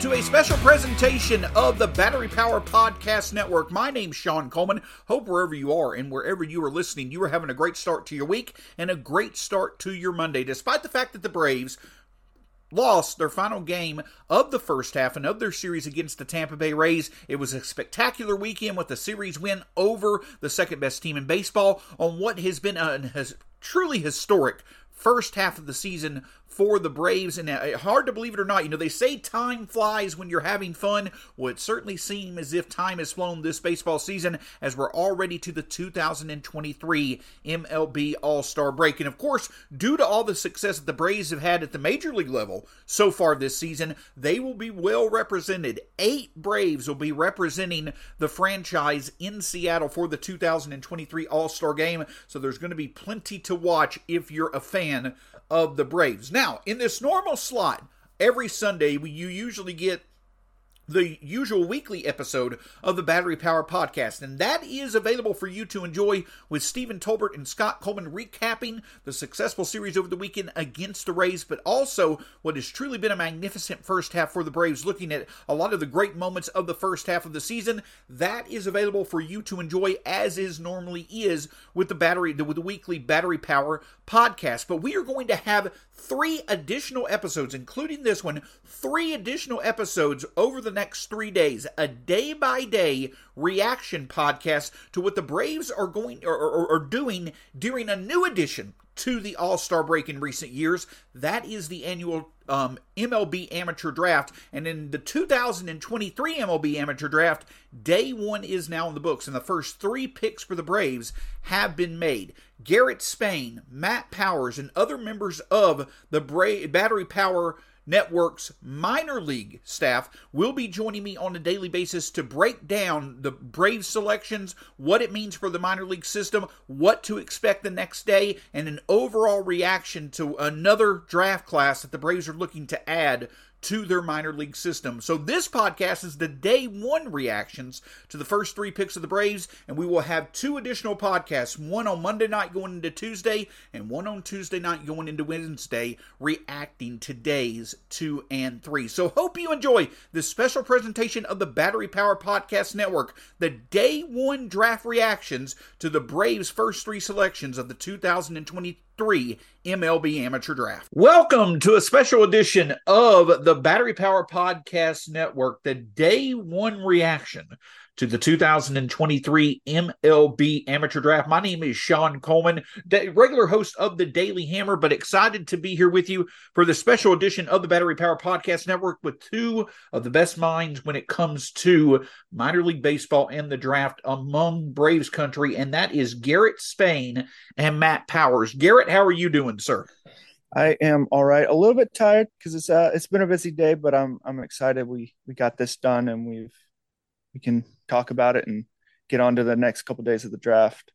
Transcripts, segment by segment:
To a special presentation of the Battery Power Podcast Network. My name's Shawn Coleman. Hope wherever you are and wherever you are listening, you are having a great start to your week and a great start to your Monday, despite the fact that the Braves lost their final game of the first half and of their series against the Tampa Bay Rays. It was a spectacular weekend with a series win over the second best team in baseball on what has been a truly historic first half of the season for the Braves. And uh, hard to believe it or not, you know, they say time flies when you're having fun. Well, it certainly seems as if time has flown this baseball season as we're already to the 2023 MLB All Star break. And of course, due to all the success that the Braves have had at the major league level so far this season, they will be well represented. Eight Braves will be representing the franchise in Seattle for the 2023 All Star game. So there's going to be plenty to watch if you're a fan of the Braves. Now, in this normal slot, every Sunday, you usually get the usual weekly episode of the Battery Power Podcast, and that is available for you to enjoy with Stephen Tolbert and Scott Coleman recapping the successful series over the weekend against the Rays, but also what has truly been a magnificent first half for the Braves, looking at a lot of the great moments of the first half of the season. That is available for you to enjoy as is normally is with the battery with the weekly Battery Power Podcast. But we are going to have three additional episodes, including this one, three additional episodes over the next three days, a day by day reaction podcast to what the Braves are going or, or, or doing during a new edition to the All Star break in recent years. That is the annual um, MLB Amateur Draft. And in the 2023 MLB Amateur Draft, day one is now in the books, and the first three picks for the Braves have been made. Garrett Spain, Matt Powers, and other members of the Bra- Battery Power Network's minor league staff will be joining me on a daily basis to break down the Braves selections, what it means for the minor league system, what to expect the next day, and an overall reaction to another draft class that the Braves are looking to add to their minor league system. So this podcast is the day one reactions to the first three picks of the Braves, and we will have two additional podcasts, one on Monday night going into Tuesday, and one on Tuesday night going into Wednesday, reacting to days two and three. So hope you enjoy this special presentation of the Battery Power Podcast Network, the day one draft reactions to the Braves' first three selections of the 2020 three MLB Amateur Draft. Welcome to a special edition of the Battery Power Podcast Network, the day one reaction to the 2023 MLB Amateur Draft. My name is Shawn Coleman, regular host of the Daily Hammer, but excited to be here with you for the special edition of the Battery Power Podcast Network with two of the best minds when it comes to minor league baseball and the draft among Braves country, and that is Garrett Spain and Matt Powers. Garrett, how are you doing, sir? I am all right. A little bit tired because it's uh it's been a busy day, but I'm I'm excited we we got this done and we've we can talk about it and get on to the next couple of days of the draft.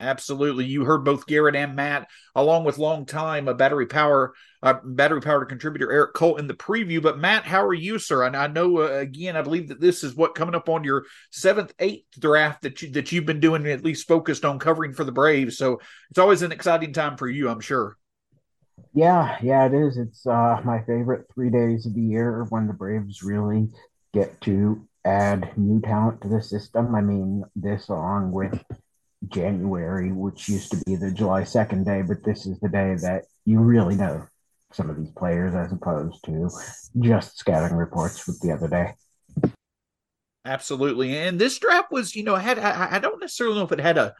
Absolutely. You heard both Garrett and Matt, along with long time a battery power, uh, battery power contributor Eric Colt in the preview. But Matt, how are you, sir? And I know uh, again, I believe that this is what coming up on your seventh, eighth draft that you that you've been doing at least focused on covering for the Braves. So it's always an exciting time for you, I'm sure. Yeah, yeah, it is. It's uh, my favorite three days of the year when the Braves really get to add new talent to the system. I mean, this along with January, which used to be the July 2nd day, but this is the day that you really know some of these players as opposed to just scouting reports with the other day. Absolutely. And this draft was, you know, had I, I don't necessarily know if it had a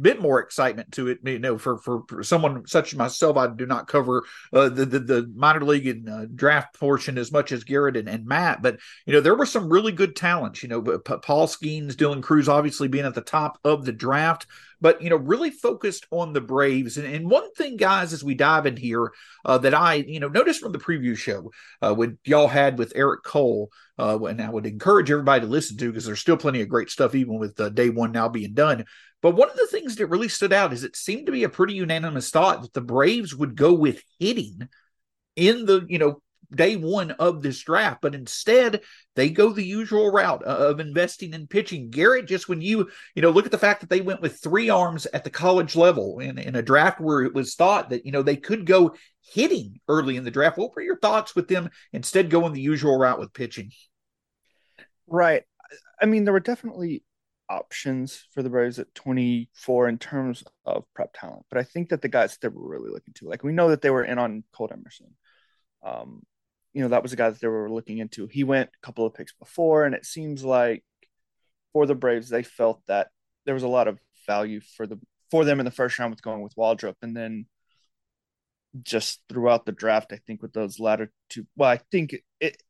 bit more excitement to it. You know, for for, for someone such as myself, I do not cover uh, the, the, the minor league and uh, draft portion as much as Garrett and, and, Matt, but you know there were some really good talents. You know, Paul Skenes, Dylan Crews, obviously being at the top of the draft but you know really focused on the braves. And, and one thing guys as we dive in here uh, that i you know noticed from the preview show uh, what y'all had with eric cole uh, and i would encourage everybody to listen to because there's still plenty of great stuff even with uh, day one now being done. But one of the things that really stood out is it seemed to be a pretty unanimous thought that the braves would go with hitting in the you know day one of this draft, but instead they go the usual route of investing in pitching. Garrett, just when you you know look at the fact that they went with three arms at the college level in, in a draft where it was thought that you know they could go hitting early in the draft. What were your thoughts with them instead going the usual route with pitching? Right. I mean, there were definitely options for the Braves at 24 in terms of prep talent, but I think that the guys that they were really looking to, like we know that they were in on Colt Emerson. Um, you know, that was the guy that they were looking into. He went a couple of picks before, and it seems like for the Braves, they felt that there was a lot of value for the for them in the first round with going with Waldrep, and then just throughout the draft, I think with those latter two, well, I think it, it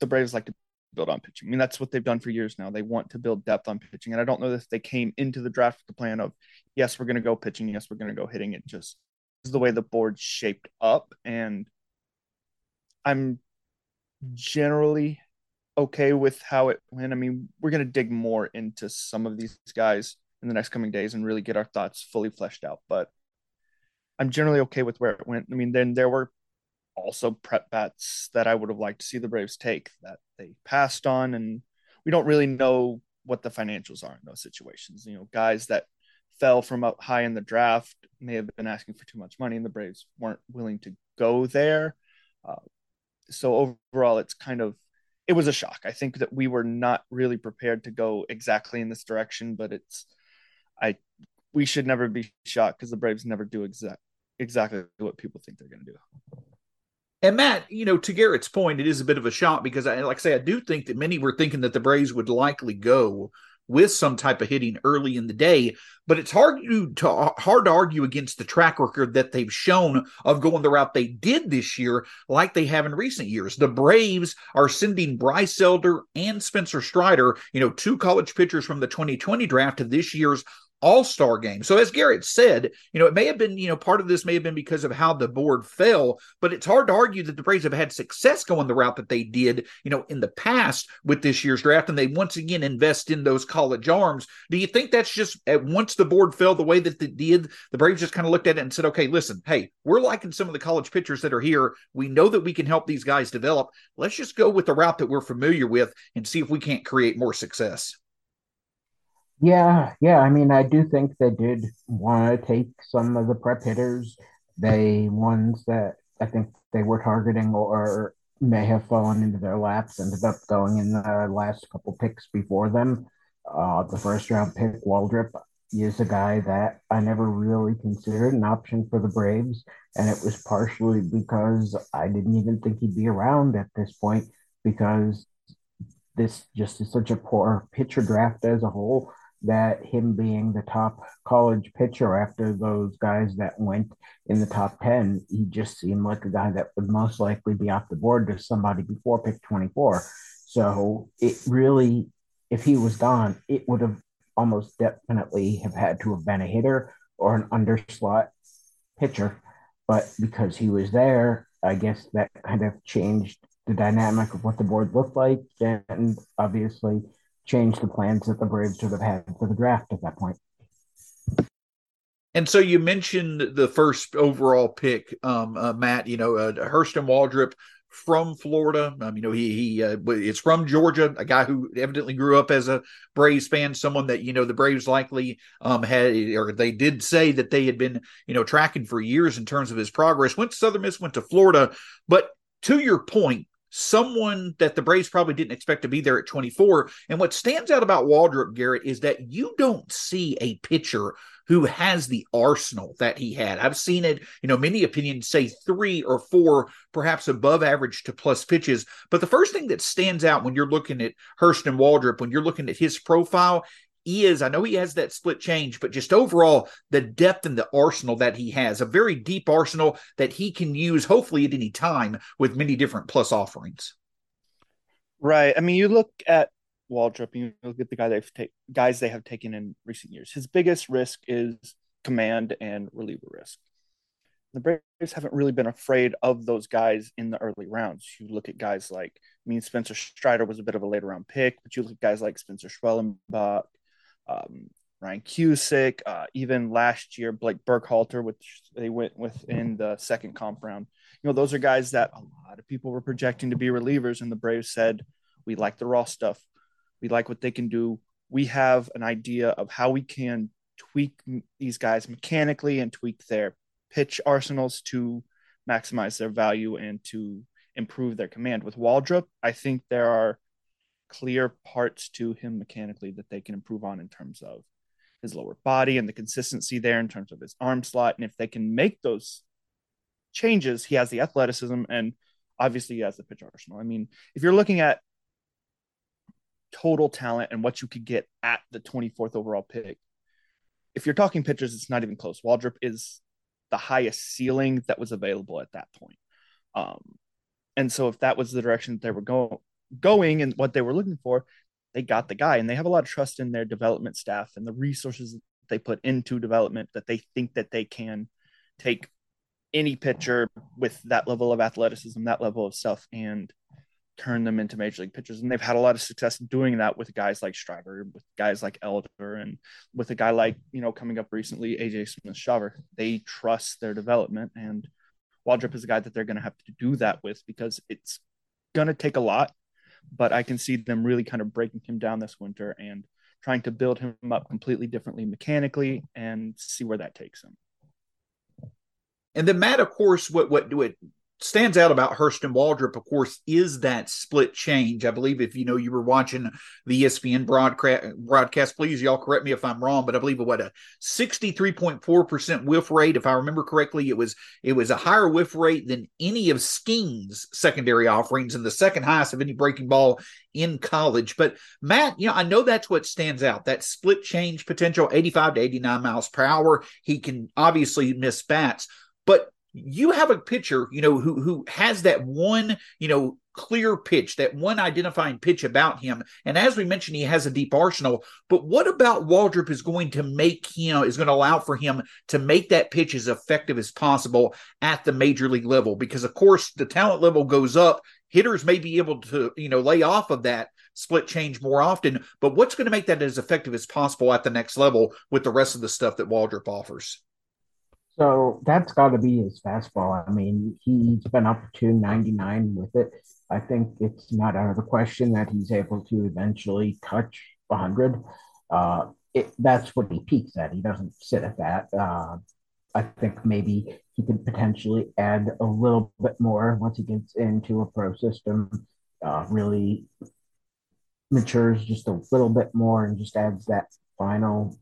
the Braves like to build on pitching. I mean, that's what they've done for years now. They want to build depth on pitching, and I don't know if they came into the draft with the plan of yes, we're going to go pitching, yes, we're going to go hitting. It just is the way the board shaped up, and I'm generally okay with how it went. I mean, we're going to dig more into some of these guys in the next coming days and really get our thoughts fully fleshed out. But I'm generally okay with where it went. I mean, then there were also prep bats that I would have liked to see the Braves take that they passed on, and we don't really know what the financials are in those situations. You know, guys that fell from up high in the draft may have been asking for too much money, and the Braves weren't willing to go there. Uh, so overall, it's kind of it was a shock. I think that we were not really prepared to go exactly in this direction, but it's I we should never be shocked because the Braves never do exact exactly what people think they're going to do. And Matt, you know, to Garrett's point, it is a bit of a shock because, I, like I say, I do think that many were thinking that the Braves would likely go with some type of hitting early in the day. But it's hard to, to, hard to argue against the track record that they've shown of going the route they did this year, like they have in recent years. The Braves are sending Bryce Elder and Spencer Strider, you know, two college pitchers from the 2020 draft to this year's all star game. So, as Garrett said, you know, it may have been, you know, part of this may have been because of how the board fell, but it's hard to argue that the Braves have had success going the route that they did, you know, in the past with this year's draft. And they once again invest in those college arms. Do you think that's just at once the board fell the way that they did, the Braves just kind of looked at it and said, okay, listen, hey, we're liking some of the college pitchers that are here. We know that we can help these guys develop. Let's just go with the route that we're familiar with and see if we can't create more success. Yeah, yeah. I mean, I do think they did want to take some of the prep hitters, they ones that I think they were targeting or may have fallen into their laps, ended up going in the last couple picks before them. Uh, the first round pick, Waldrep, is a guy that I never really considered an option for the Braves, and it was partially because I didn't even think he'd be around at this point because this just is such a poor pitcher draft as a whole that him being the top college pitcher after those guys that went in the top 10, he just seemed like a guy that would most likely be off the board to somebody before pick 24. So it really, if he was gone, it would have almost definitely have had to have been a hitter or an underslot pitcher. But because he was there, I guess that kind of changed the dynamic of what the board looked like. And obviously, change the plans that the Braves should have had for the draft at that point. And so you mentioned the first overall pick, um, uh, Matt. You know, uh, Hurston Waldrep from Florida. Um, you know, he he uh, from Georgia, a guy who evidently grew up as a Braves fan, someone that you know the Braves likely um, had or they did say that they had been you know tracking for years in terms of his progress. Went to Southern Miss, went to Florida, but to your point, someone that the Braves probably didn't expect to be there at 24. And what stands out about Waldrep Garrett is that you don't see a pitcher who has the arsenal that he had. I've seen it, you know, many opinions say three or four, perhaps above average to plus pitches. But the first thing that stands out when you're looking at Hurston Waldrep, when you're looking at his profile, is. I know he has that split change, but just overall, the depth and the arsenal that he has, a very deep arsenal that he can use hopefully at any time with many different plus offerings. Right. I mean, you look at Waldrep, you look at the guy they've ta- guys they have taken in recent years. His biggest risk is command and reliever risk. The Braves haven't really been afraid of those guys in the early rounds. You look at guys like, I mean, Spencer Strider was a bit of a later round pick, but you look at guys like Spencer Schwellenbach, Ryan Cusick, uh, even last year Blake Burkhalter, which they went with in the second comp round. You know, those are guys that a lot of people were projecting to be relievers, and the Braves said, "We like the raw stuff. We like what they can do. We have an idea of how we can tweak these guys mechanically and tweak their pitch arsenals to maximize their value and to improve their command." With Waldrep, I think there are clear parts to him mechanically that they can improve on in terms of his lower body and the consistency there in terms of his arm slot. And if they can make those changes, he has the athleticism and obviously he has the pitch arsenal. I mean, if you're looking at total talent and what you could get at the 24th overall pick, if you're talking pitchers, it's not even close. Waldrep is the highest ceiling that was available at that point. Um, and so if that was the direction that they were going going and what they were looking for, they got the guy and they have a lot of trust in their development staff and the resources they put into development that they think that they can take any pitcher with that level of athleticism, that level of stuff, and turn them into major league pitchers. And they've had a lot of success doing that with guys like Strider, with guys like Elder, and with a guy like, you know, coming up recently, AJ Smith Shawver. They trust their development. And Waldrep is a guy that they're going to have to do that with because it's going to take a lot but I can see them really kind of breaking him down this winter and trying to build him up completely differently mechanically and see where that takes him. And then Matt, of course, what what what stands out about Hurston Waldrep, of course, is that split change. I believe if you know you were watching the ESPN broadcast, broadcast, please y'all correct me if I'm wrong, but I believe what a 63.4% whiff rate. If I remember correctly, it was it was a higher whiff rate than any of Skenes' secondary offerings and the second highest of any breaking ball in college. But Matt, you know, I know that's what stands out. That split change potential, 85 to 89 miles per hour. He can obviously miss bats, but you have a pitcher, you know, who who has that one, you know, clear pitch, that one identifying pitch about him. And as we mentioned, he has a deep arsenal. But what about Waldrep is going to make him is going to allow for him to make that pitch as effective as possible at the major league level? Because of course the talent level goes up. Hitters may be able to, you know, lay off of that split change more often. But what's going to make that as effective as possible at the next level with the rest of the stuff that Waldrep offers? So that's got to be his fastball. I mean, he's been up to 99 with it. I think it's not out of the question that he's able to eventually touch 100. Uh, it, that's what he peaks at. He doesn't sit at that. Uh, I think maybe he could potentially add a little bit more once he gets into a pro system, uh, really matures just a little bit more and just adds that final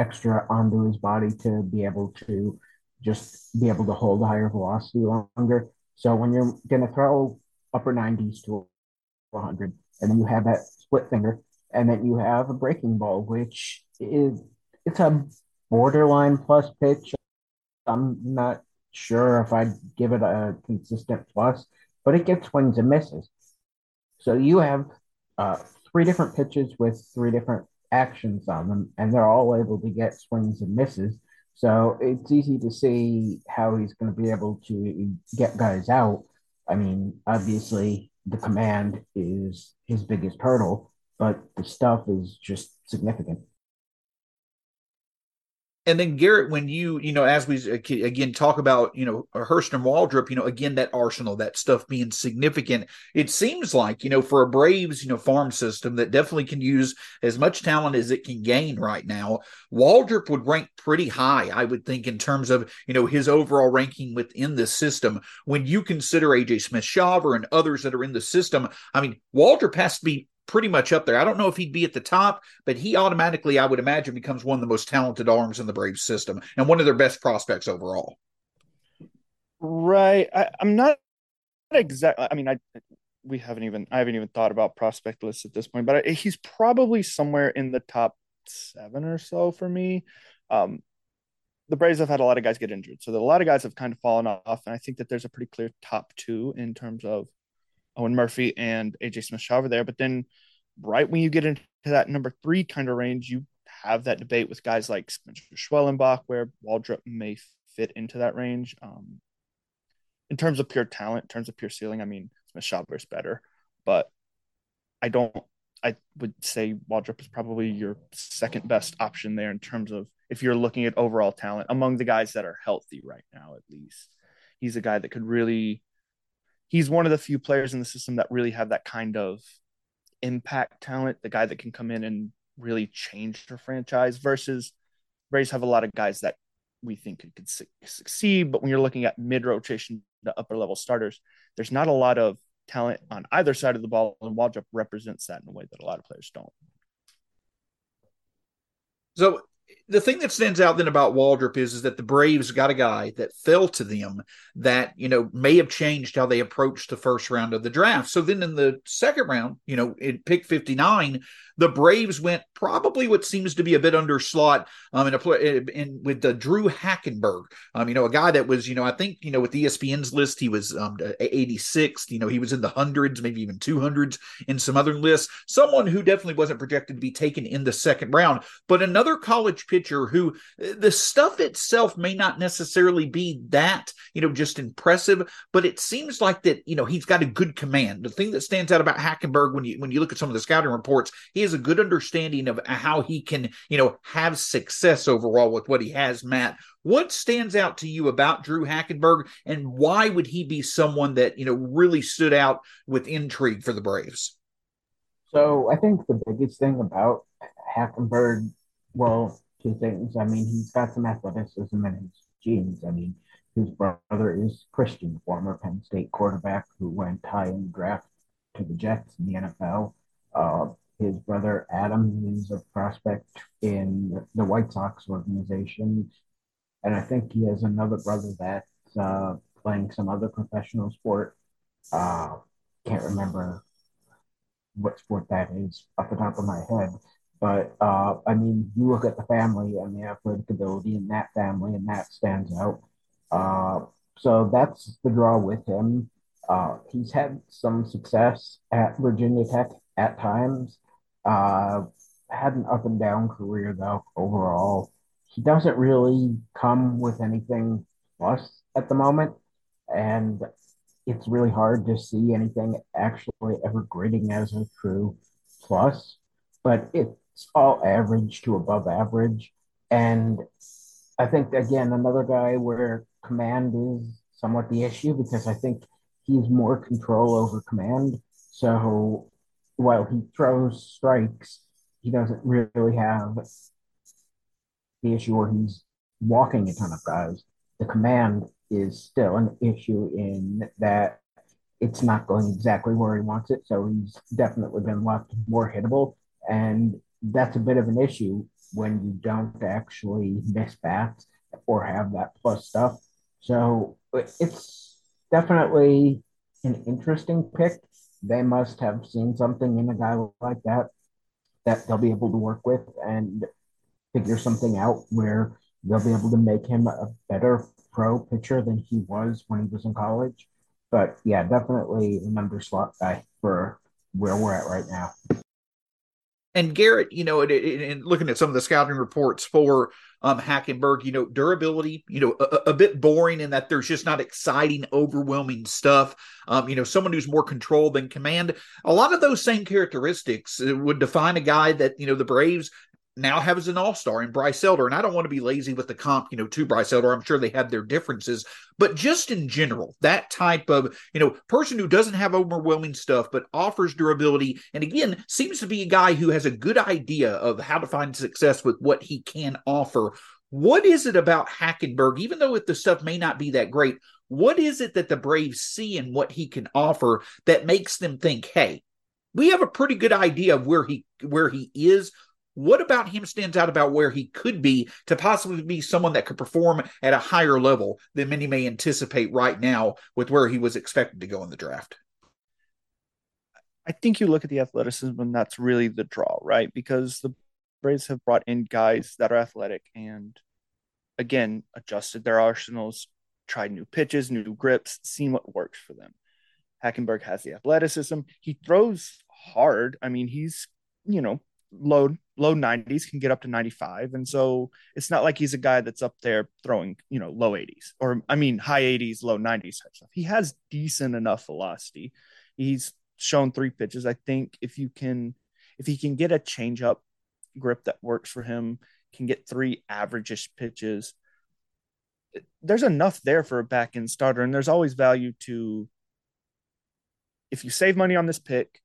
extra onto his body to be able to just be able to hold a higher velocity longer. So when you're going to throw upper 90s to 100, and then you have that split finger, and then you have a breaking ball, which is it's a borderline plus pitch. I'm not sure if I'd give it a consistent plus, but it gets swings and misses. So you have uh, three different pitches with three different actions on them, and they're all able to get swings and misses. So it's easy to see how he's going to be able to get guys out. I mean, obviously, the command is his biggest hurdle, but the stuff is just significant and then Garrett, when you, you know, as we uh, again talk about, you know, uh, Hurston Waldrep, you know, again, that arsenal, that stuff being significant, it seems like, you know, for a Braves, you know, farm system that definitely can use as much talent as it can gain right now, Waldrep would rank pretty high, I would think, in terms of, you know, his overall ranking within the system. When you consider AJ Smith Shawver and others that are in the system, I mean, Waldrep has to be pretty much up there. I don't know if he'd be at the top, but he automatically, I would imagine, becomes one of the most talented arms in the Braves system and one of their best prospects overall. Right. I, am not exactly. I mean, I we haven't even I haven't even thought about prospect lists at this point, but I, he's probably somewhere in the top seven or so for me. Um, the Braves have had a lot of guys get injured, so a lot of guys have kind of fallen off, and I think that there's a pretty clear top two in terms of Owen Murphy and AJ Smith Shawver there. But then, right when you get into that number three kind of range, you have that debate with guys like Spencer Schwellenbach, where Waldrep may fit into that range. Um, in terms of pure talent, in terms of pure ceiling, I mean, Smith Shawver is better, but I don't. I would say Waldrep is probably your second best option there in terms of if you're looking at overall talent among the guys that are healthy right now, at least. He's a guy that could really, he's one of the few players in the system that really have that kind of impact talent, the guy that can come in and really change the franchise versus Rays have a lot of guys that we think could, could succeed. But when you're looking at mid rotation, the upper level starters, there's not a lot of talent on either side of the ball, and Waldrep represents that in a way that a lot of players don't. So the thing that stands out then about Waldrep is, is that the Braves got a guy that fell to them that, you know, may have changed how they approached the first round of the draft. So then in the second round, you know, in pick 59, the Braves went probably what seems to be a bit under slot um, in a play in with the Drue Hackenberg. Um, you know, a guy that was, you know, I think, you know, with ESPN's list, he was um 86th, you know, he was in the hundreds, maybe even 200s in some other lists. Someone who definitely wasn't projected to be taken in the second round, but another college pitcher who uh, the stuff itself may not necessarily be that, you know, just impressive, but it seems like that, you know, he's got a good command. The thing that stands out about Hackenberg when you when you look at some of the scouting reports, he has a good understanding of uh, how he can, you know, have success overall with what he has, Matt. What stands out to you about Drue Hackenberg and why would he be someone that, you know, really stood out with intrigue for the Braves? So I think the biggest thing about Hackenberg, well, two things. I mean, he's got some athleticism in his genes. I mean, his brother is Christian, former Penn State quarterback who went high in the draft to the Jets in the NFL. Uh, his brother Adam is a prospect in the White Sox organization. And I think he has another brother that's uh, playing some other professional sport. Uh, can't remember what sport that is off the top of my head. But uh, I mean, you look at the family and the athletic ability in that family, and that stands out. Uh, so that's the draw with him. Uh, he's had some success at Virginia Tech at times. Uh, had an up and down career though overall. He doesn't really come with anything plus at the moment, and it's really hard to see anything actually ever grading as a true plus. But it's all average to above average, and I think again another guy where command is somewhat the issue because I think he's more control over command. So while he throws strikes, he doesn't really have the issue where he's walking a ton of guys. The command is still an issue in that it's not going exactly where he wants it. So he's definitely been left more hittable. And that's a bit of an issue when you don't actually miss bats or have that plus stuff. So it's definitely an interesting pick they must have seen something in a guy like that that they'll be able to work with and figure something out where they'll be able to make him a better pro pitcher than he was when he was in college. But yeah, definitely an underslot guy for where we're at right now. And Garrett, you know, and looking at some of the scouting reports for um, Hackenberg, you know, durability, you know, a, a, bit boring in that there's just not exciting, overwhelming stuff. Um, you know, someone who's more controlled than command. A lot of those same characteristics uh, would define a guy that, you know, the Braves now have as an all-star in Bryce Elder. And I don't want to be lazy with the comp, you know, to Bryce Elder. I'm sure they have their differences, but just in general, that type of, you know, person who doesn't have overwhelming stuff, but offers durability. And again, seems to be a guy who has a good idea of how to find success with what he can offer. What is it about Hackenberg, even though if the stuff may not be that great? What is it that the Braves see in what he can offer that makes them think, hey, we have a pretty good idea of where he where he is what about him stands out about where he could be to possibly be someone that could perform at a higher level than many may anticipate right now with where he was expected to go in the draft? I think you look at the athleticism and that's really the draw, right? Because the Braves have brought in guys that are athletic and again adjusted their arsenals, tried new pitches, new grips, seen what works for them. Hackenberg has the athleticism. He throws hard. I mean, he's, you know, low low 90s can get up to 95 and so it's not like he's a guy that's up there throwing you know low 80s or i mean high 80s low 90s type stuff. He has decent enough velocity. He's shown three pitches. I think if you can if he can get a change up grip that works for him can get three averageish pitches there's enough there for a back end starter. And there's always value to if you save money on this pick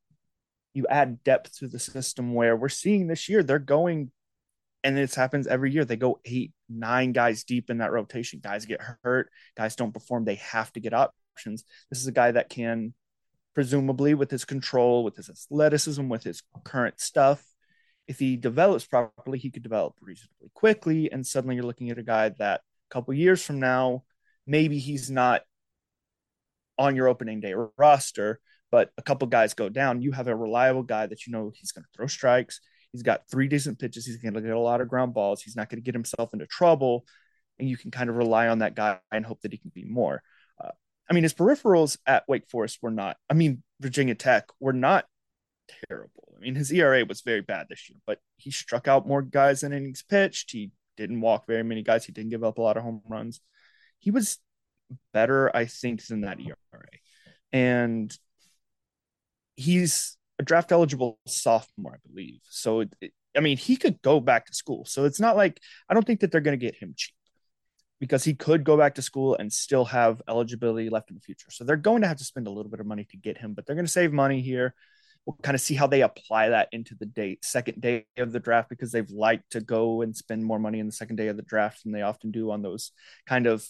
you add depth to the system where we're seeing this year they're going and this happens every year they go eight nine guys deep in that rotation. Guys get hurt guys don't perform they have to get options. This is a guy that can presumably with his control with his athleticism with his current stuff if he develops properly he could develop reasonably quickly. And suddenly you're looking at a guy that a couple years from now maybe he's not on your opening day roster but a couple guys go down, you have a reliable guy that you know he's going to throw strikes. He's got three decent pitches. He's going to get a lot of ground balls. He's not going to get himself into trouble. And you can kind of rely on that guy and hope that he can be more. Uh, I mean, his peripherals at Wake Forest were not, I mean, Virginia Tech were not terrible. I mean, his ERA was very bad this year, but he struck out more guys than innings pitched. He didn't walk very many guys. He didn't give up a lot of home runs. He was better, I think, than that ERA. And he's a draft eligible sophomore, I believe. So, it, it, I mean, he could go back to school. So it's not like I don't think that they're going to get him cheap because he could go back to school and still have eligibility left in the future. So they're going to have to spend a little bit of money to get him, but they're going to save money here. We'll kind of see how they apply that into the date second day of the draft because they've liked to go and spend more money in the second day of the draft than they often do on those kind of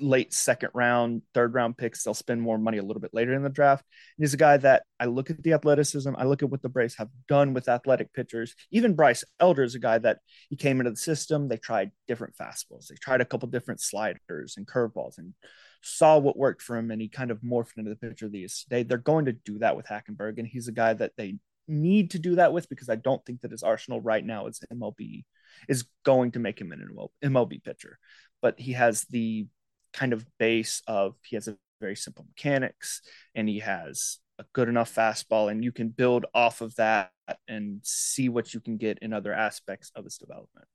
late second round, third round picks. They'll spend more money a little bit later in the draft. And he's a guy that I look at the athleticism. I look at what the Braves have done with athletic pitchers. Even Bryce Elder is a guy that he came into the system. They tried different fastballs. They tried a couple different sliders and curveballs and saw what worked for him. And he kind of morphed into the pitcher these days. They're going to do that with Hackenberg. And he's a guy that they need to do that with because I don't think that his arsenal right now is MLB is going to make him an MLB pitcher. But he has the kind of base of he has a very simple mechanics and he has a good enough fastball and you can build off of that and see what you can get in other aspects of his development.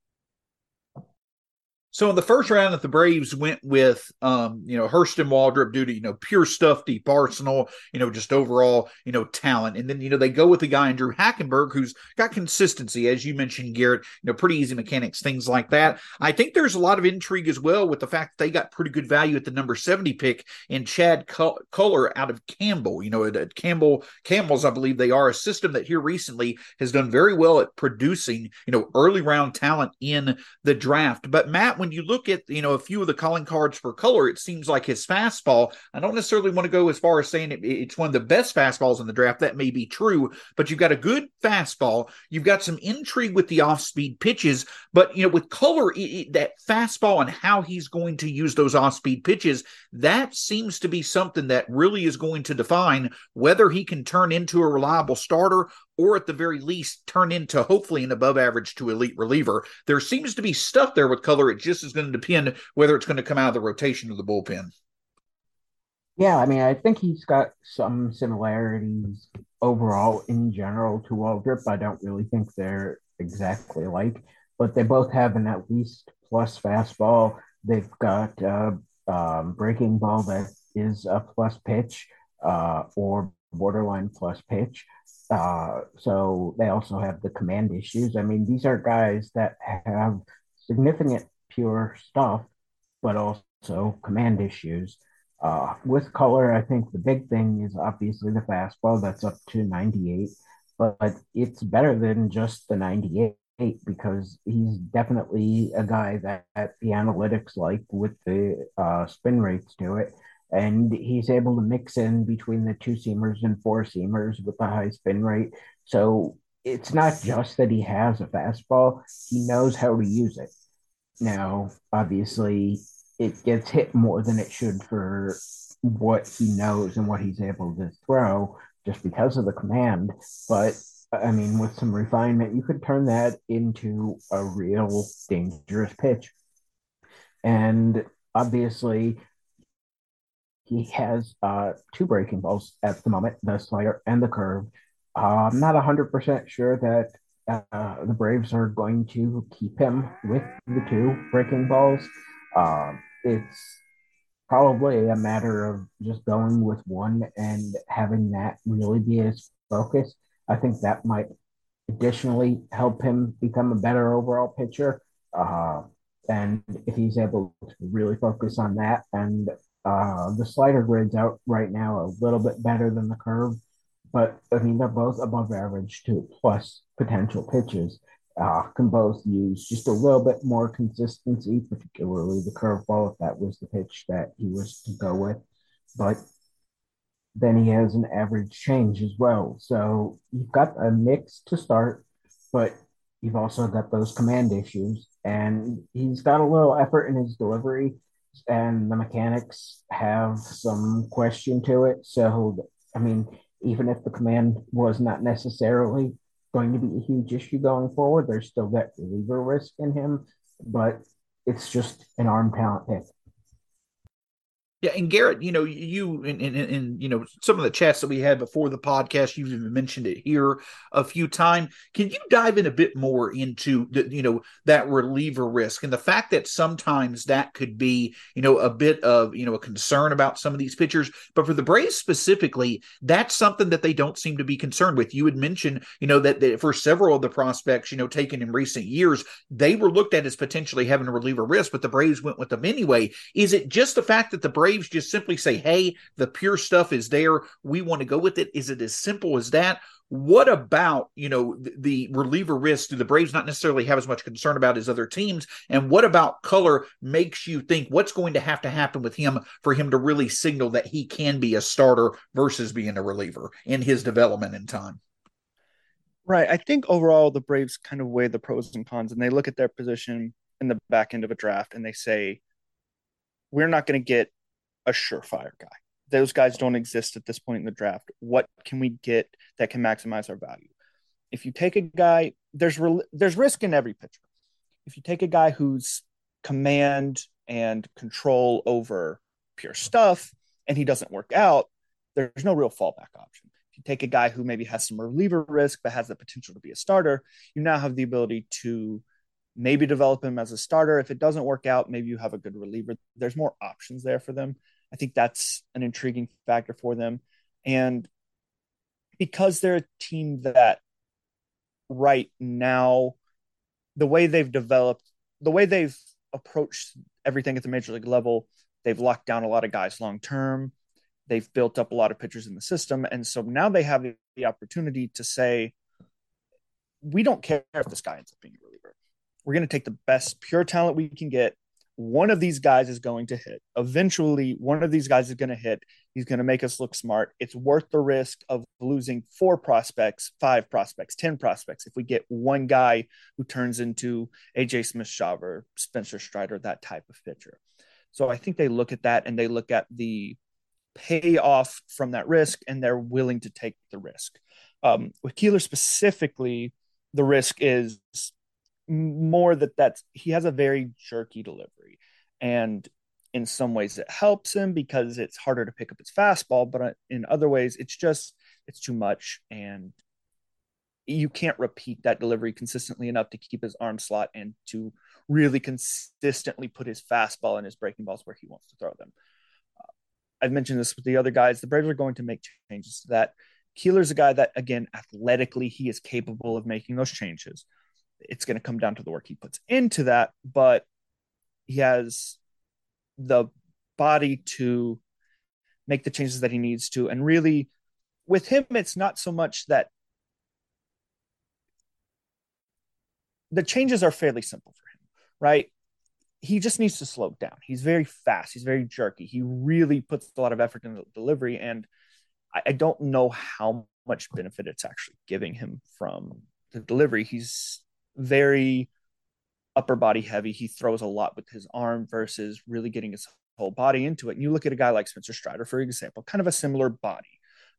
So in the first round, that the Braves went with, um, you know, Hurston Waldrep due to you know pure stuff, deep arsenal, you know, just overall you know talent, and then you know they go with the guy Andrew Hackenberg who's got consistency, as you mentioned, Garrett, you know, pretty easy mechanics, things like that. I think there's a lot of intrigue as well with the fact that they got pretty good value at the number seventy pick in Cade Kuehler out of Campbell. You know, at Campbell Campbell's, I believe they are a system that here recently has done very well at producing you know early round talent in the draft. But Matt when you look at you know a few of the calling cards for Kuehler, it seems like his fastball. I don't necessarily want to go as far as saying it, it's one of the best fastballs in the draft. That may be true, but you've got a good fastball. You've got some intrigue with the off-speed pitches, but you know with Kuehler, it, it, that fastball and how he's going to use those off-speed pitches, that seems to be something that really is going to define whether he can turn into a reliable starter or at the very least turn into hopefully an above average to elite reliever. There seems to be stuff there with Kuehler. It just is going to depend whether it's going to come out of the rotation or the bullpen. Yeah, I mean, I think he's got some similarities overall in general to Waldrep. I don't really think they're exactly like, but they both have an at least plus fastball. They've got uh, um, breaking ball that is a plus pitch uh, or borderline plus pitch. Uh, so they also have the command issues. I mean, these are guys that have significant pure stuff, but also command issues. Uh, with Kuehler, I think the big thing is obviously the fastball that's up to 98, but, but it's better than just the 98 because he's definitely a guy that, that the analytics like with the uh, spin rates to it and he's able to mix in between the two seamers and four seamers with a high spin rate. So it's not just that he has a fastball, he knows how to use it. Now, obviously, it gets hit more than it should for what he knows and what he's able to throw just because of the command. But I mean, with some refinement, you could turn that into a real dangerous pitch. And obviously, he has uh, two breaking balls at the moment, the slider and the curve. Uh, I'm not 100% sure that uh, the Braves are going to keep him with the two breaking balls. Uh, it's probably a matter of just going with one and having that really be his focus. I think that might additionally help him become a better overall pitcher. Uh, and if he's able to really focus on that, and uh, the slider grades out right now a little bit better than the curve, but I mean they're both above average to plus potential pitches. Uh, can both use just a little bit more consistency, particularly the curveball if that was the pitch that he was to go with. But then he has an average change as well. So you've got a mix to start, but you've also got those command issues. And he's got a little effort in his delivery, and the mechanics have some question to it. So, I mean, even if the command was not necessarily going to be a huge issue going forward, there's still that reliever risk in him, but it's just an arm talent pick. Yeah, and Garrett, you know, you in, you know some of the chats that we had before the podcast, you've even mentioned it here a few times. Can you dive in a bit more into the, you know, that reliever risk and the fact that sometimes that could be, you know, a bit of you know a concern about some of these pitchers, but for the Braves specifically, that's something that they don't seem to be concerned with. You had mentioned, you know, that, that for several of the prospects, you know, taken in recent years, they were looked at as potentially having a reliever risk, but the Braves went with them anyway. Is it just the fact that the Braves Braves just simply say, hey, the pure stuff is there. We want to go with it? Is it as simple as that? What about, you know, the, the reliever risk? Do the Braves not necessarily have as much concern about as other teams? And what about Kuehler makes you think what's going to have to happen with him for him to really signal that he can be a starter versus being a reliever in his development in time? Right. I think overall the Braves kind of weigh the pros and cons and they look at their position in the back end of a draft and they say, we're not going to get a surefire guy. Those guys don't exist at this point in the draft. What can we get that can maximize our value? If you take a guy, there's re- there's risk in every pitcher. If you take a guy who's command and control over pure stuff and he doesn't work out, there's no real fallback option. If you take a guy who maybe has some reliever risk but has the potential to be a starter, you now have the ability to maybe develop him as a starter. If it doesn't work out, maybe you have a good reliever. There's more options there for them. I think that's an intriguing factor for them. And because they're a team that right now, the way they've developed, the way they've approached everything at the major league level, they've locked down a lot of guys long term. They've built up a lot of pitchers in the system. And so now they have the opportunity to say, we don't care if this guy ends up being a reliever. We're going to take the best pure talent we can get one of these guys is going to hit. Eventually, one of these guys is going to hit. He's going to make us look smart. It's worth the risk of losing four prospects, five prospects, 10 prospects if we get one guy who turns into AJ Smith Shawver, Spencer Strider, that type of pitcher. So I think they look at that and they look at the payoff from that risk and they're willing to take the risk. Um, with Kuehler specifically, the risk is more that that's he has a very jerky delivery and in some ways it helps him because it's harder to pick up his fastball but uh, in other ways it's just it's too much and you can't repeat that delivery consistently enough to keep his arm slot and to really consistently put his fastball and his breaking balls where he wants to throw them. Uh, I've mentioned this with the other guys. The Braves are going to make changes to that. Kuehler's a guy that, again, athletically, he is capable of making those changes it's going to come down to the work he puts into that, but he has the body to make the changes that he needs to. And really, with him, it's not so much that the changes are fairly simple for him, right? He just needs to slow down. He's very fast. He's very jerky. He really puts a lot of effort into the delivery. And I, I don't know how much benefit it's actually giving him from the delivery. He's very upper body heavy. He throws a lot with his arm versus really getting his whole body into it. And you look at a guy like Spencer Strider, for example, kind of a similar body.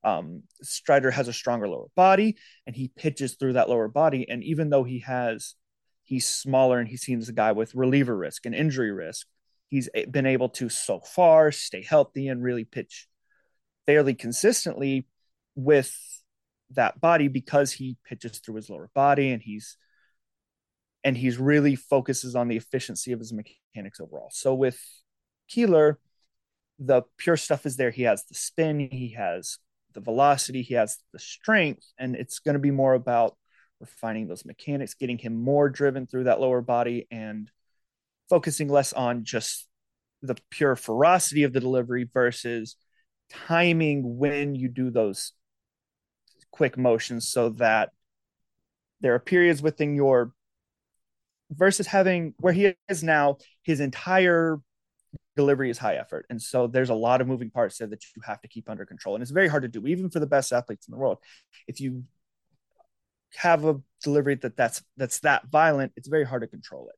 Um, Strider has a stronger lower body and he pitches through that lower body. And even though he has, he's smaller and he's seen as a guy with reliever risk and injury risk, he's been able to so far stay healthy and really pitch fairly consistently with that body because he pitches through his lower body and he's and he's really focuses on the efficiency of his mechanics overall. So with Kuehler, the pure stuff is there. He has the spin, he has the velocity, he has the strength, and it's going to be more about refining those mechanics, getting him more driven through that lower body, and focusing less on just the pure ferocity of the delivery versus timing when you do those quick motions so that there are periods within your versus having where he is now, his entire delivery is high effort. And so there's a lot of moving parts there that you have to keep under control. And it's very hard to do, even for the best athletes in the world. If you have a delivery that that's that's that violent, it's very hard to control it.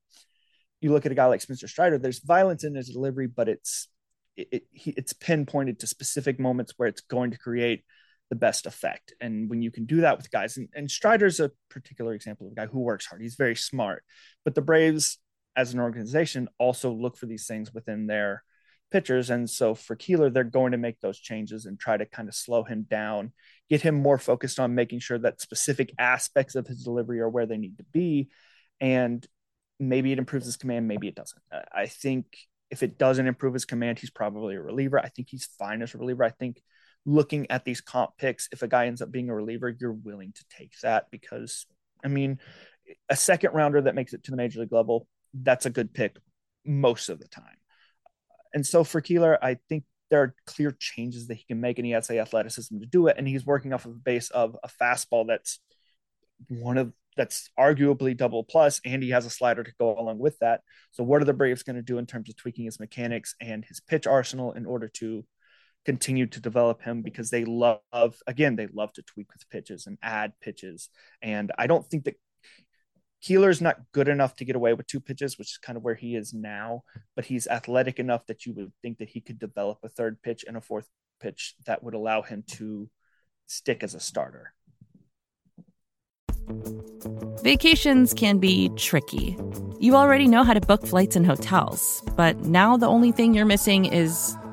You look at a guy like Spencer Strider, there's violence in his delivery, but it's it, it, it's pinpointed to specific moments where it's going to create the best effect. And when you can do that with guys, and, and Strider's a particular example of a guy who works hard. He's very smart. But the Braves, as an organization, also look for these things within their pitchers. And so for Kuehler, they're going to make those changes and try to kind of slow him down, get him more focused on making sure that specific aspects of his delivery are where they need to be. And maybe it improves his command, maybe it doesn't. I think if it doesn't improve his command, he's probably a reliever. I think he's fine as a reliever. I think looking at these comp picks, if a guy ends up being a reliever, you're willing to take that because, I mean, a second rounder that makes it to the major league level, that's a good pick most of the time. And so for Kuehler, I think there are clear changes that he can make, and he has the athleticism to do it. And he's working off of a base of a fastball that's one of that's arguably double plus, and he has a slider to go along with that. So, what are the Braves going to do in terms of tweaking his mechanics and his pitch arsenal in order to continue to develop him because they love again they love to tweak with pitches and add pitches and i don't think that Kuehler's not good enough to get away with two pitches which is kind of where he is now but he's athletic enough that you would think that he could develop a third pitch and a fourth pitch that would allow him to stick as a starter Vacations can be tricky. You already know how to book flights and hotels, but now the only thing you're missing is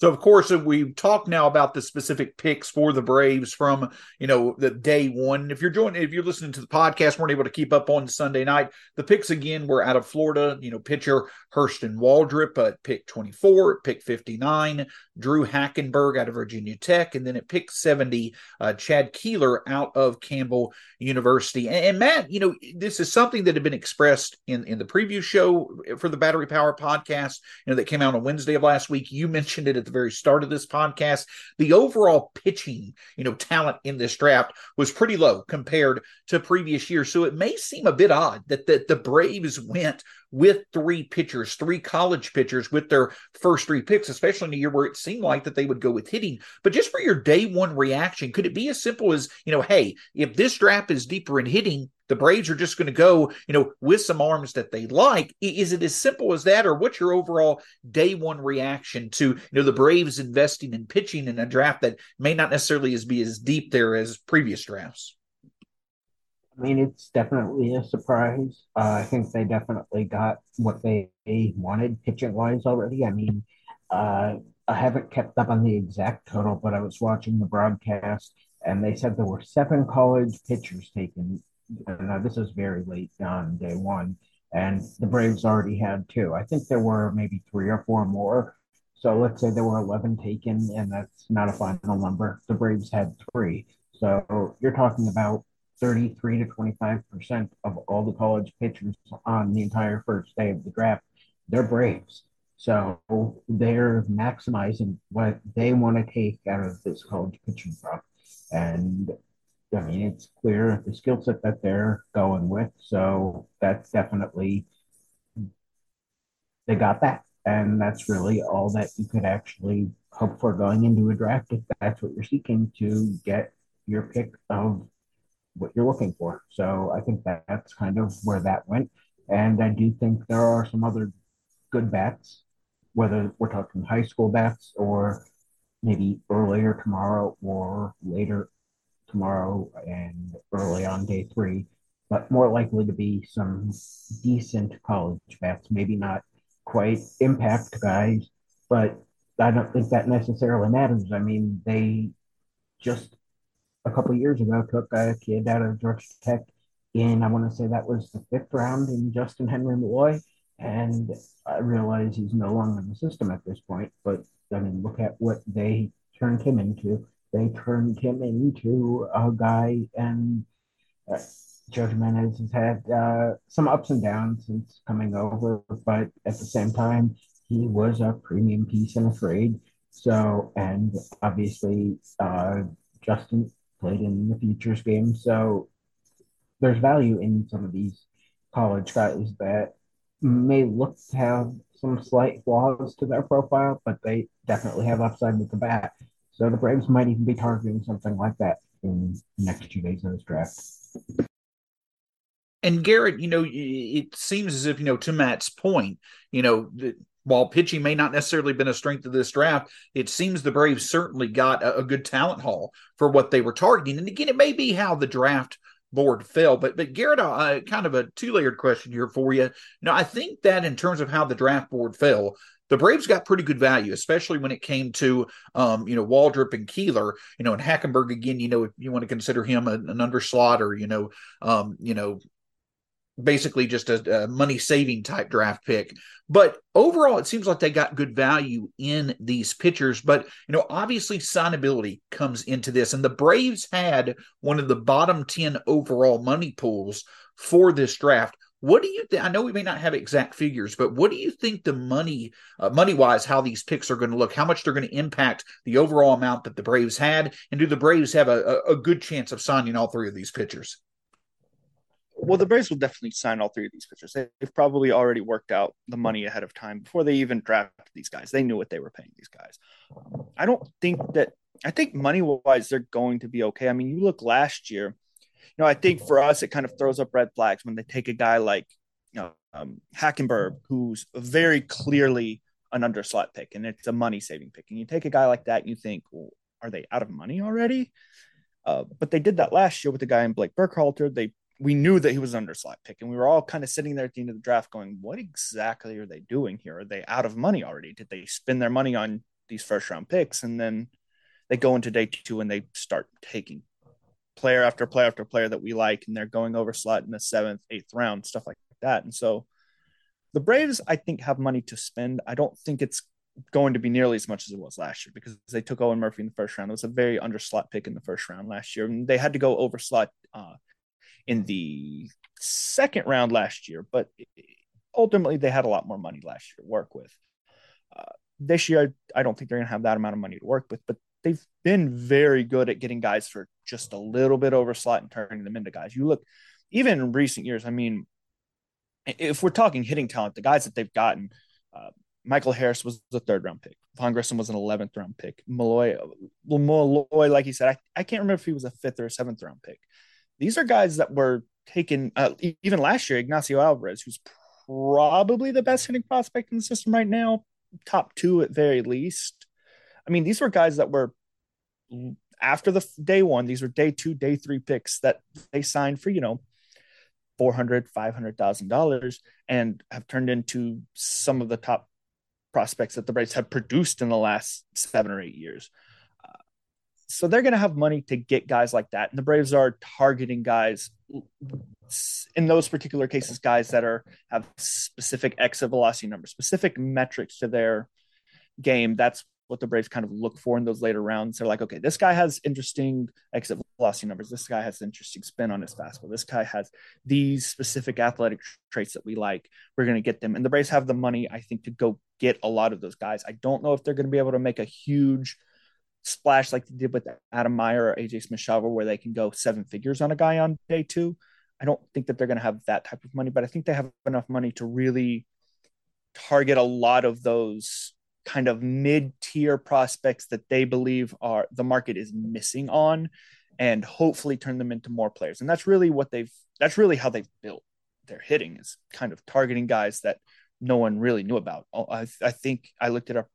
So of course we talk now about the specific picks for the Braves from you know the day one. If you're joining, if you're listening to the podcast, weren't able to keep up on Sunday night. The picks again were out of Florida. You know, pitcher Hurston Waldrep at pick 24, pick 59, Drue Hackenberg out of Virginia Tech, and then at pick 70, uh, Chad Kuehler out of Campbell University. And, and, Matt, you know, this is something that had been expressed in in the preview show for the Battery Power podcast. You know, that came out on Wednesday of last week. You mentioned it at the the very start of this podcast, the overall pitching, you know, talent in this draft was pretty low compared to previous years. So it may seem a bit odd that, that the Braves went with three pitchers, three college pitchers with their first three picks, especially in a year where it seemed like that they would go with hitting. But just for your day one reaction, could it be as simple as, you know, hey, if this draft is deeper in hitting, the Braves are just going to go, you know, with some arms that they like. Is it as simple as that, or what's your overall day one reaction to, you know, the Braves investing in pitching in a draft that may not necessarily as be as deep there as previous drafts? I mean, it's definitely a surprise. Uh, I think they definitely got what they wanted pitching wise already. I mean, uh, I haven't kept up on the exact total, but I was watching the broadcast and they said there were seven college pitchers taken. Now, this is very late on day one, and the Braves already had two. I think there were maybe three or four more. So let's say there were 11 taken, and that's not a final number. The Braves had three. So you're talking about 33 to 25% of all the college pitchers on the entire first day of the draft, they're Braves. So they're maximizing what they want to take out of this college pitching crop. And I mean, it's clear the skill set that they're going with. So that's definitely, they got that. And that's really all that you could actually hope for going into a draft if that's what you're seeking to get your pick of what you're looking for. So I think that that's kind of where that went. And I do think there are some other good bats, whether we're talking high school bats or maybe earlier tomorrow or later tomorrow and early on day three, but more likely to be some decent college bats, maybe not quite impact guys, but I don't think that necessarily matters. I mean, they just a couple years ago took a kid out of Georgia Tech in, I want to say that was the fifth round in Justin Henry Malloy. And I realize he's no longer in the system at this point, but I mean, look at what they turned him into. They turned him into a guy, and uh, Joe Jiménez has had uh, some ups and downs since coming over, but at the same time, he was a premium piece in a trade. So, and obviously, uh, Justin played in the futures game. So there's value in some of these college guys that may look to have some slight flaws to their profile, but they definitely have upside with the bat. So the Braves might even be targeting something like that in the next two days of this draft. And Garrett, you know, it seems as if, you know, to Matt's point, you know, while pitching may not necessarily been a strength of this draft, it seems the Braves certainly got a, a, good talent haul for what they were targeting. And again, it may be how the draft board fell, but but Garrett, uh, kind of a two layered question here for you. Now, I think that in terms of how the draft board fell, the Braves got pretty good value, especially when it came to, um, you know, Waldrep and Kuehler, you know, and Hackenberg again. You know, if you want to consider him an, an underslot or you know, um, you know, basically just a, a money saving type draft pick. But overall, it seems like they got good value in these pitchers. But, you know, obviously signability comes into this. And the Braves had one of the bottom 10 overall money pools for this draft. What do you think? I know we may not have exact figures, but what do you think the money, uh, money wise, how these picks are going to look? How much they're going to impact the overall amount that the Braves had? And do the Braves have a, a, a good chance of signing all three of these pitchers? Well, the Braves will definitely sign all three of these pitchers. They've probably already worked out the money ahead of time before they even drafted these guys. They knew what they were paying these guys. I don't think that. I think money wise, they're going to be okay. I mean, you look last year. You know, I think for us, it kind of throws up red flags when they take a guy like you know um, Hackenberg, who's very clearly an underslot pick, and it's a money saving pick. And you take a guy like that, and you think, well, are they out of money already? Uh, but they did that last year with the guy in Blake Burkhalter. They we knew that he was under slot pick, and we were all kind of sitting there at the end of the draft going, "What exactly are they doing here? Are they out of money already? Did they spend their money on these first round picks?" And then they go into day two and they start taking player after player after player that we like, and they're going over slot in the seventh, eighth round, stuff like that. And so the Braves, I think, have money to spend. I don't think it's going to be nearly as much as it was last year because they took Owen Murphy in the first round. It was a very underslot pick in the first round last year, and they had to go over slot uh, in the second round last year, but ultimately they had a lot more money last year to work with. Uh, this year, I don't think they're going to have that amount of money to work with, but they've been very good at getting guys for just a little bit over slot and turning them into guys. You look, even in recent years, I mean, if we're talking hitting talent, the guys that they've gotten, uh, Michael Harris was the third round pick. Vaughn Grissom was an 11th round pick. Malloy, Malloy, like he said, I, I can't remember if he was a fifth or a seventh round pick. These are guys that were taken, uh, even last year, Ignacio Alvarez, who's probably the best hitting prospect in the system right now, top two at very least. I mean, these were guys that were after the day one, these were day two, day three picks that they signed for, you know, 400, $500,000 and have turned into some of the top prospects that the Braves have produced in the last seven or eight years. So they're going to have money to get guys like that. And the Braves are targeting guys in those particular cases, guys that are have specific exit velocity numbers, specific metrics to their game. That's what the Braves kind of look for in those later rounds. They're like, okay, this guy has interesting exit velocity numbers. This guy has interesting spin on his fastball. This guy has these specific athletic traits that we like. We're going to get them. And the Braves have the money, I think, to go get a lot of those guys. I don't know if they're going to be able to make a huge splash like they did with Adam Maier or AJ Smith where they can go seven figures on a guy on day two. I don't think that they're going to have that type of money, but I think they have enough money to really target a lot of those kind of mid-tier prospects that they believe are the market is missing on and hopefully turn them into more players. And that's really what they've that's really how they've built their hitting is kind of targeting guys that no one really knew about. Oh, I, I think I looked it up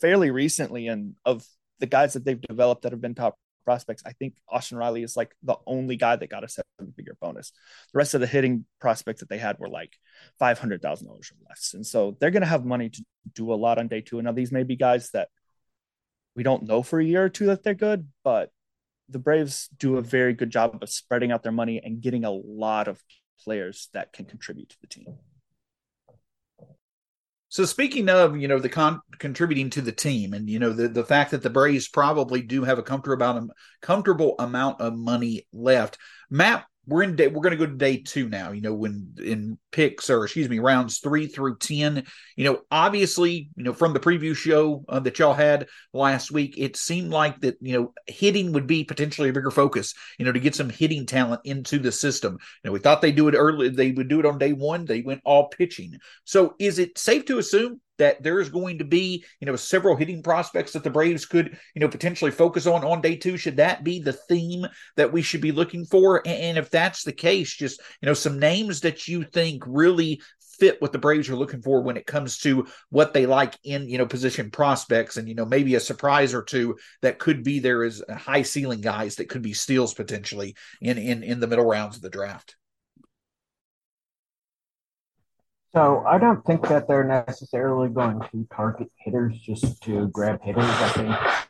fairly recently and of the guys that they've developed that have been top prospects, I think Austin Riley is like the only guy that got a seven figure bonus. The rest of the hitting prospects that they had were like $500,000 or less. And so they're going to have money to do a lot on day two. And now these may be guys that we don't know for a year or two that they're good, but the Braves do a very good job of spreading out their money and getting a lot of players that can contribute to the team. So speaking of, you know, the con- contributing to the team, and you know, the the fact that the Braves probably do have a comfortable comfortable amount of money left, Matt we're in day we're going to go to day two now you know when in picks or excuse me rounds three through ten you know obviously you know from the preview show uh, that y'all had last week it seemed like that you know hitting would be potentially a bigger focus you know to get some hitting talent into the system you know we thought they'd do it early they would do it on day one they went all pitching so is it safe to assume that there's going to be, you know, several hitting prospects that the Braves could, you know, potentially focus on on day two? Should that be the theme that we should be looking for? And if that's the case, just, you know, some names that you think really fit what the Braves are looking for when it comes to what they like in, you know, position prospects and, you know, maybe a surprise or two that could be there as high ceiling guys that could be steals potentially in, in, in the middle rounds of the draft. So I don't think that they're necessarily going to target hitters just to grab hitters. I think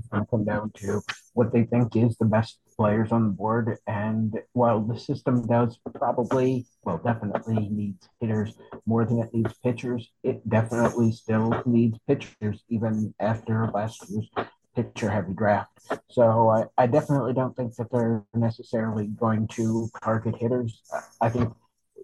it's going to come down to what they think is the best players on the board. And while the system does probably, well, definitely needs hitters more than it needs pitchers, it definitely still needs pitchers even after last year's pitcher heavy draft. So I, I definitely don't think that they're necessarily going to target hitters. I think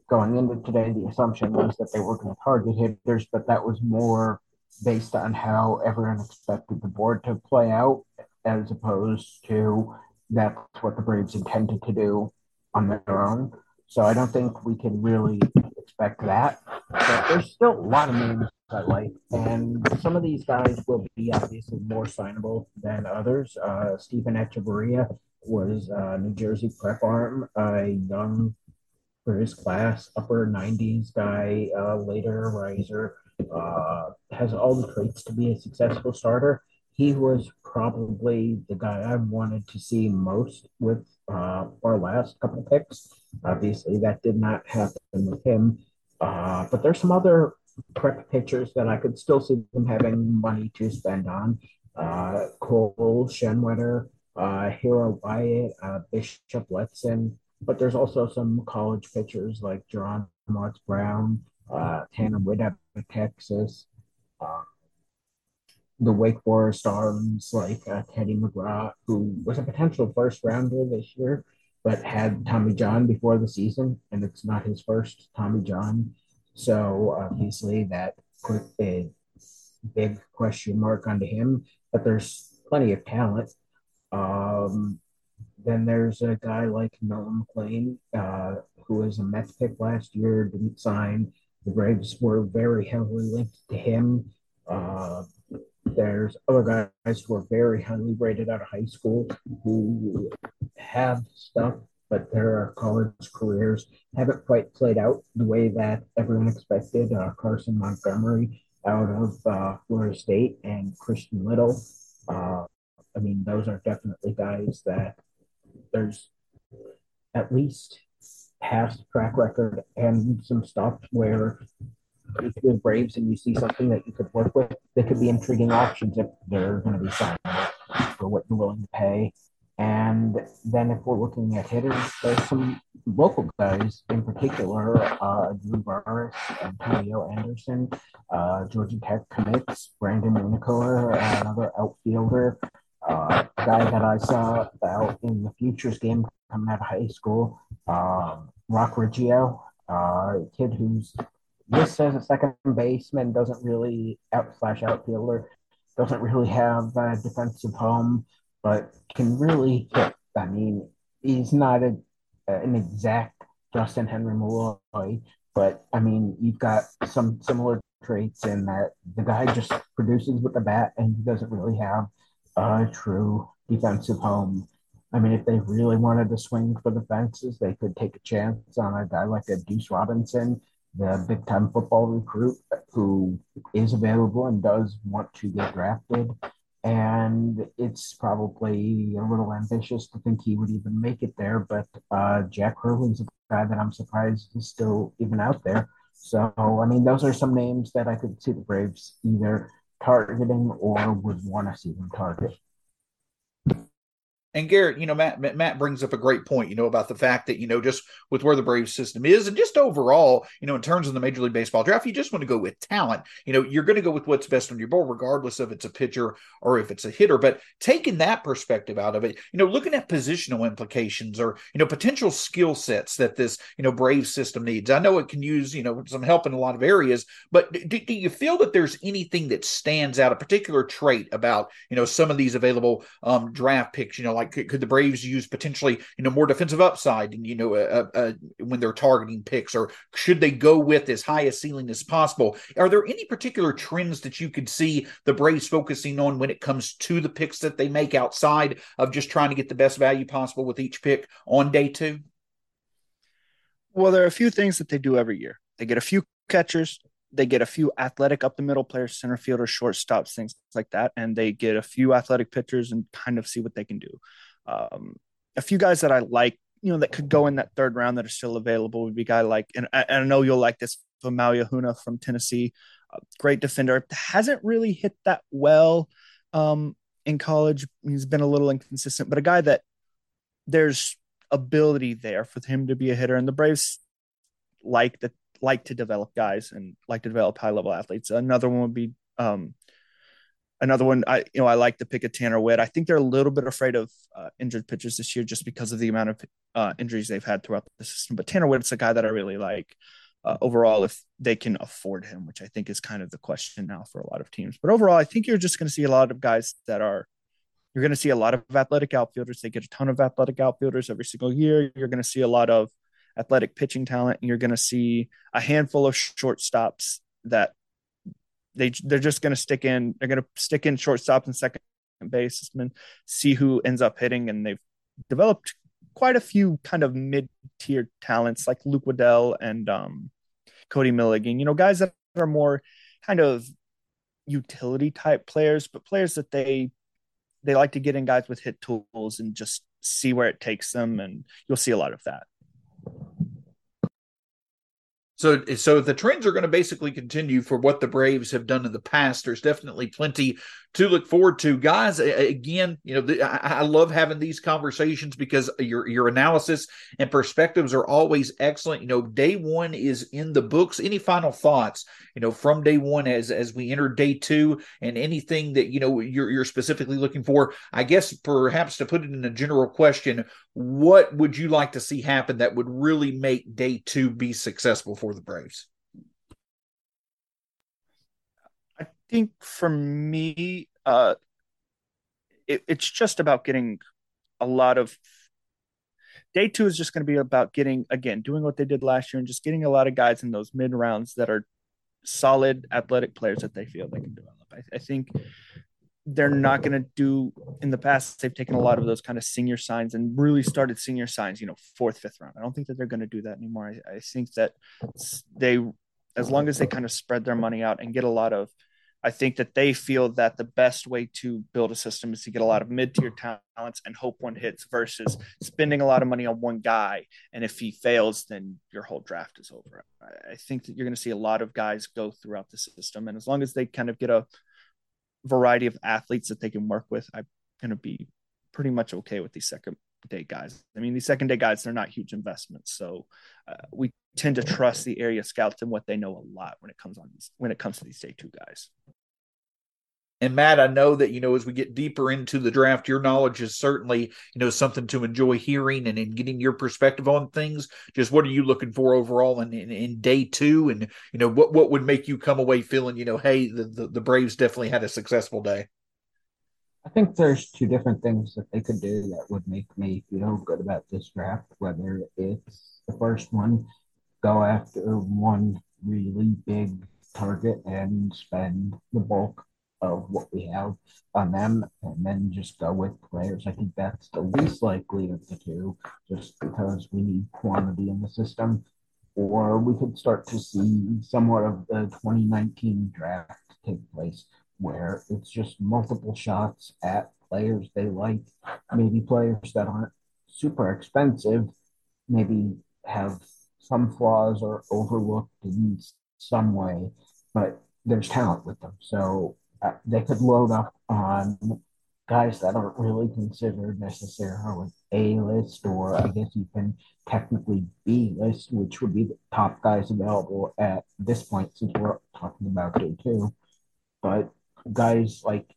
going into today, the assumption was that they were going to target hitters, but that was more based on how everyone expected the board to play out, as opposed to that's what the Braves intended to do on their own. So I don't think we can really expect that. But there's still a lot of names I like, and some of these guys will be obviously more signable than others. Uh, Steven Echavarria was a New Jersey prep arm, a young for his class, upper 90s guy, uh, later riser, uh, has all the traits to be a successful starter. He was probably the guy I wanted to see most with uh, our last couple picks. Obviously, that did not happen with him. Uh, but there's some other prep pitchers that I could still see them having money to spend on. Uh, Cole Schoenwetter, uh, Hiro Wyatt, uh, Bishop Letson, but there's also some college pitchers like Juaron Watts Brown, uh, out of Texas, uh, the Wake Forest arms like uh, Teddy McGraw, who was a potential first rounder this year, but had Tommy John before the season, and it's not his first Tommy John. So obviously that could, big question mark onto him, but there's plenty of talent. Um, then there's a guy like Nolan McLean, uh, who was a Mets pick last year, didn't sign. The Braves were very heavily linked to him. Uh, there's other guys who are very highly rated out of high school who have stuff, but their college careers haven't quite played out the way that everyone expected. Uh, Carson Montgomery out of uh, Florida State and Christian Little. Uh, I mean, those are definitely guys that there's at least past track record and some stuff where if you're the Braves and you see something that you could work with, they could be intriguing options if they're going to be signed for what you're willing to pay. And then if we're looking at hitters, there's some local guys in particular, uh, Drew Burress, Antonio Anderson, uh, Georgia Tech commits, Brandon Winokur, another outfielder, uh, guy that I saw out in the futures game coming out of high school, um, Roc Riggio, uh, kid who's this as a second baseman doesn't really out slash outfielder doesn't really have a defensive home, but can really hit. I mean, he's not a, an exact Justin Henry Malloy, but I mean, you've got some similar traits in that the guy just produces with the bat and he doesn't really have a true defensive home. I mean, if they really wanted to swing for the fences, they could take a chance on a guy like a Deuce Robinson the big time football recruit who is available and does want to get drafted. And it's probably a little ambitious to think he would even make it there. But uh, Jack Hurley's a guy that I'm surprised is still even out there. So, I mean, those are some names that I could see the Braves either targeting or would want to see them target. And Garrett, you know, Matt Matt brings up a great point, you know, about the fact that, you know, just with where the Braves system is and just overall, you know, in terms of the Major League Baseball draft, you just want to go with talent. You know, you're going to go with what's best on your board, regardless of it's a pitcher or if it's a hitter. But taking that perspective out of it, you know, looking at positional implications or, you know, potential skill sets that this, you know, Brave system needs. I know it can use, you know, some help in a lot of areas, but do, do you feel that there's anything that stands out, a particular trait about, you know, some of these available um, draft picks, you know, like like could, could the Braves use potentially you know more defensive upside and you know uh, uh, when they're targeting picks or should they go with as high a ceiling as possible? Are there any particular trends that you could see the Braves focusing on when it comes to the picks that they make outside of just trying to get the best value possible with each pick on day two? Well, there are a few things that they do every year. They get a few catchers, they get a few athletic up the middle players, center fielders, shortstops, things like that, and they get a few athletic pitchers and kind of see what they can do. Um, a few guys that I like, you know, that could go in that third round that are still available would be guy like, and I, and I know you'll like this, Maui Ahuna from Tennessee, great defender, hasn't really hit that well um, in college. He's been a little inconsistent, but a guy that there's ability there for him to be a hitter, and the Braves like that like to develop guys and like to develop high level athletes. Another one would be um, another one. I you know I like to pick a Tanner Witt. I think they're a little bit afraid of uh, injured pitchers this year just because of the amount of uh, injuries they've had throughout the system. But Tanner Witt's a guy that I really like. Uh, overall, if they can afford him, which I think is kind of the question now for a lot of teams. But overall, I think you're just going to see a lot of guys that are you're going to see a lot of athletic outfielders. They get a ton of athletic outfielders every single year. You're going to see a lot of athletic pitching talent, and you're going to see a handful of shortstops that they they're just going to stick in. They're going to stick in shortstops and second basemen, see who ends up hitting, and they've developed quite a few kind of mid tier talents like Luke Waddell and um, Cody Milligan. You know, guys that are more kind of utility type players, but players that they they like to get in guys with hit tools and just see where it takes them, and you'll see a lot of that. So, so the trends are going to basically continue for what the Braves have done in the past. There's definitely plenty to look forward to, guys. Again, you know, I, I, love having these conversations because your your analysis and perspectives are always excellent. You know, day one is in the books. Any final thoughts, you know, from day one as as we enter day two, and anything that you know you're you're specifically looking for? I guess perhaps to put it in a general question, what would you like to see happen that would really make day two be successful for the Braves? Think for me, uh, it, it's just about getting a lot of day two is just going to be about getting again doing what they did last year and just getting a lot of guys in those mid rounds that are solid athletic players that they feel they can develop. I, I think they're not going to do in the past. They've taken a lot of those kind of senior signs and really started senior signs, you know, fourth, fifth round. I don't think that they're going to do that anymore. I, I think that they, as long as they kind of spread their money out and get a lot of I think that they feel that the best way to build a system is to get a lot of mid tier talents and hope one hits versus spending a lot of money on one guy. And if he fails, then your whole draft is over. I think that you're going to see a lot of guys go throughout the system. And as long as they kind of get a variety of athletes that they can work with, I'm going to be pretty much okay with these second day guys. I mean, these second day guys, they're not huge investments. So uh, we tend to trust the area scouts and what they know a lot when it comes on these, when it comes to these day two guys. And Matt, I know that, you know, as we get deeper into the draft, your knowledge is certainly, you know, something to enjoy hearing and in getting your perspective on things. Just what are you looking for overall in, in, in, day two? And, you know, what, what would make you come away feeling, you know, hey, the, the, the Braves definitely had a successful day? I think there's two different things that they could do that would make me feel good about this draft, whether it's the first one, go after one really big target and spend the bulk of what we have on them and then just go with players. I think that's the least likely of the two, just because we need quantity in the system. Or we could start to see somewhat of the 2019 draft take place where it's just multiple shots at players they like, maybe players that aren't super expensive, maybe have some flaws or overlooked in some way, but there's talent with them. So uh, they could load up on guys that aren't really considered necessarily A list or I guess even technically B list, which would be the top guys available at this point since we're talking about day two. But guys like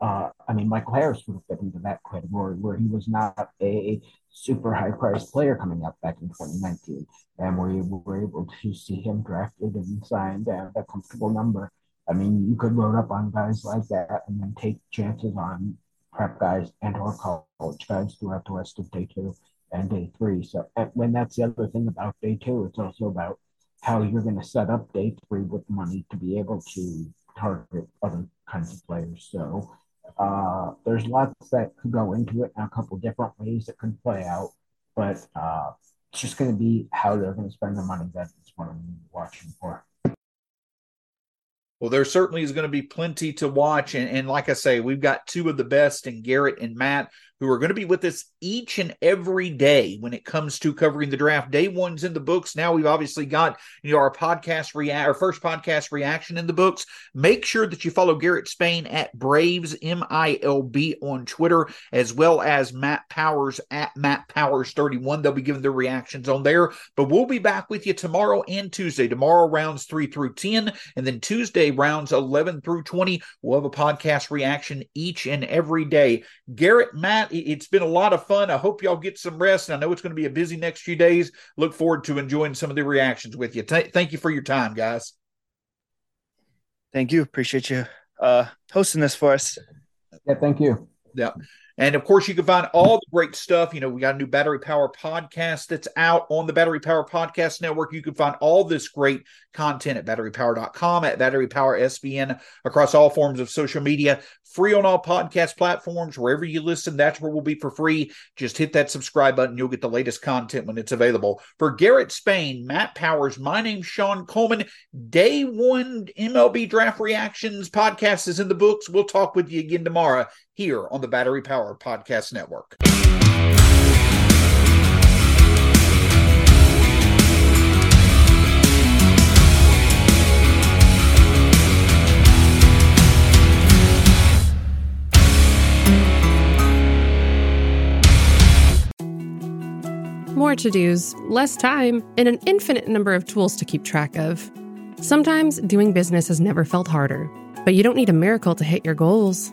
uh, I mean, Michael Harris would have fit into that category where he was not a super high priced player coming up back in 2019. And we were able to see him drafted and signed at a comfortable number. I mean, you could load up on guys like that and then take chances on prep guys and or college guys throughout the rest of day two and day three. So when that's the other thing about day two, it's also about how you're going to set up day three with money to be able to target other kinds of players. So uh, there's lots that could go into it and a couple different ways that could play out, but uh, it's just going to be how they're going to spend the money. That's what I'm watching for. Well, there certainly is going to be plenty to watch. And, and, like I say, we've got two of the best in Garrett and Matt who are going to be with us each and every day when it comes to covering the draft. Day one's in the books. Now we've obviously got you know our podcast react our first podcast reaction in the books. Make sure that you follow Garrett Spain at Braves M I L B on Twitter, as well as Matt Powers at Matt Powers 31. They'll be giving their reactions on there. But we'll be back with you tomorrow and Tuesday. Tomorrow rounds three through 10, and then Tuesday rounds 11 through 20. We'll have a podcast reaction each and every day. Garrett, Matt, it's been a lot of fun. I hope y'all get some rest. I know it's going to be a busy next few days. Look forward to enjoying some of the reactions with you. Th- thank you for your time, guys. Thank you. Appreciate you uh, hosting this for us. Yeah, thank you. Yeah. And of course, you can find all the great stuff. You know, we got a new Battery Power podcast that's out on the Battery Power Podcast Network. You can find all this great content at batterypower.com, at Battery Power SBN, across all forms of social media, free on all podcast platforms. Wherever you listen, that's where we'll be for free. Just hit that subscribe button. You'll get the latest content when it's available. For Garrett Spain, Matt Powers, my name's Shawn Coleman. Day one MLB Draft Reactions podcast is in the books. We'll talk with you again tomorrow here on the Battery Power Podcast Network. More to dos, less time, and an infinite number of tools to keep track of. Sometimes doing business has never felt harder, but you don't need a miracle to hit your goals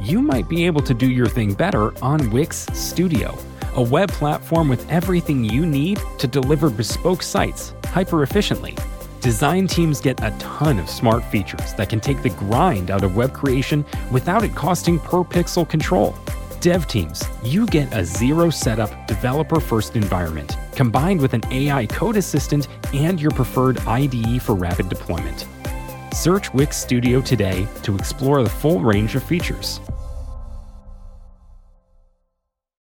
you might be able to do your thing better on Wix Studio, a web platform with everything you need to deliver bespoke sites hyper efficiently. Design teams get a ton of smart features that can take the grind out of web creation without it costing per pixel control. Dev teams, you get a zero setup, developer first environment combined with an AI code assistant and your preferred IDE for rapid deployment. Search Wix Studio today to explore the full range of features.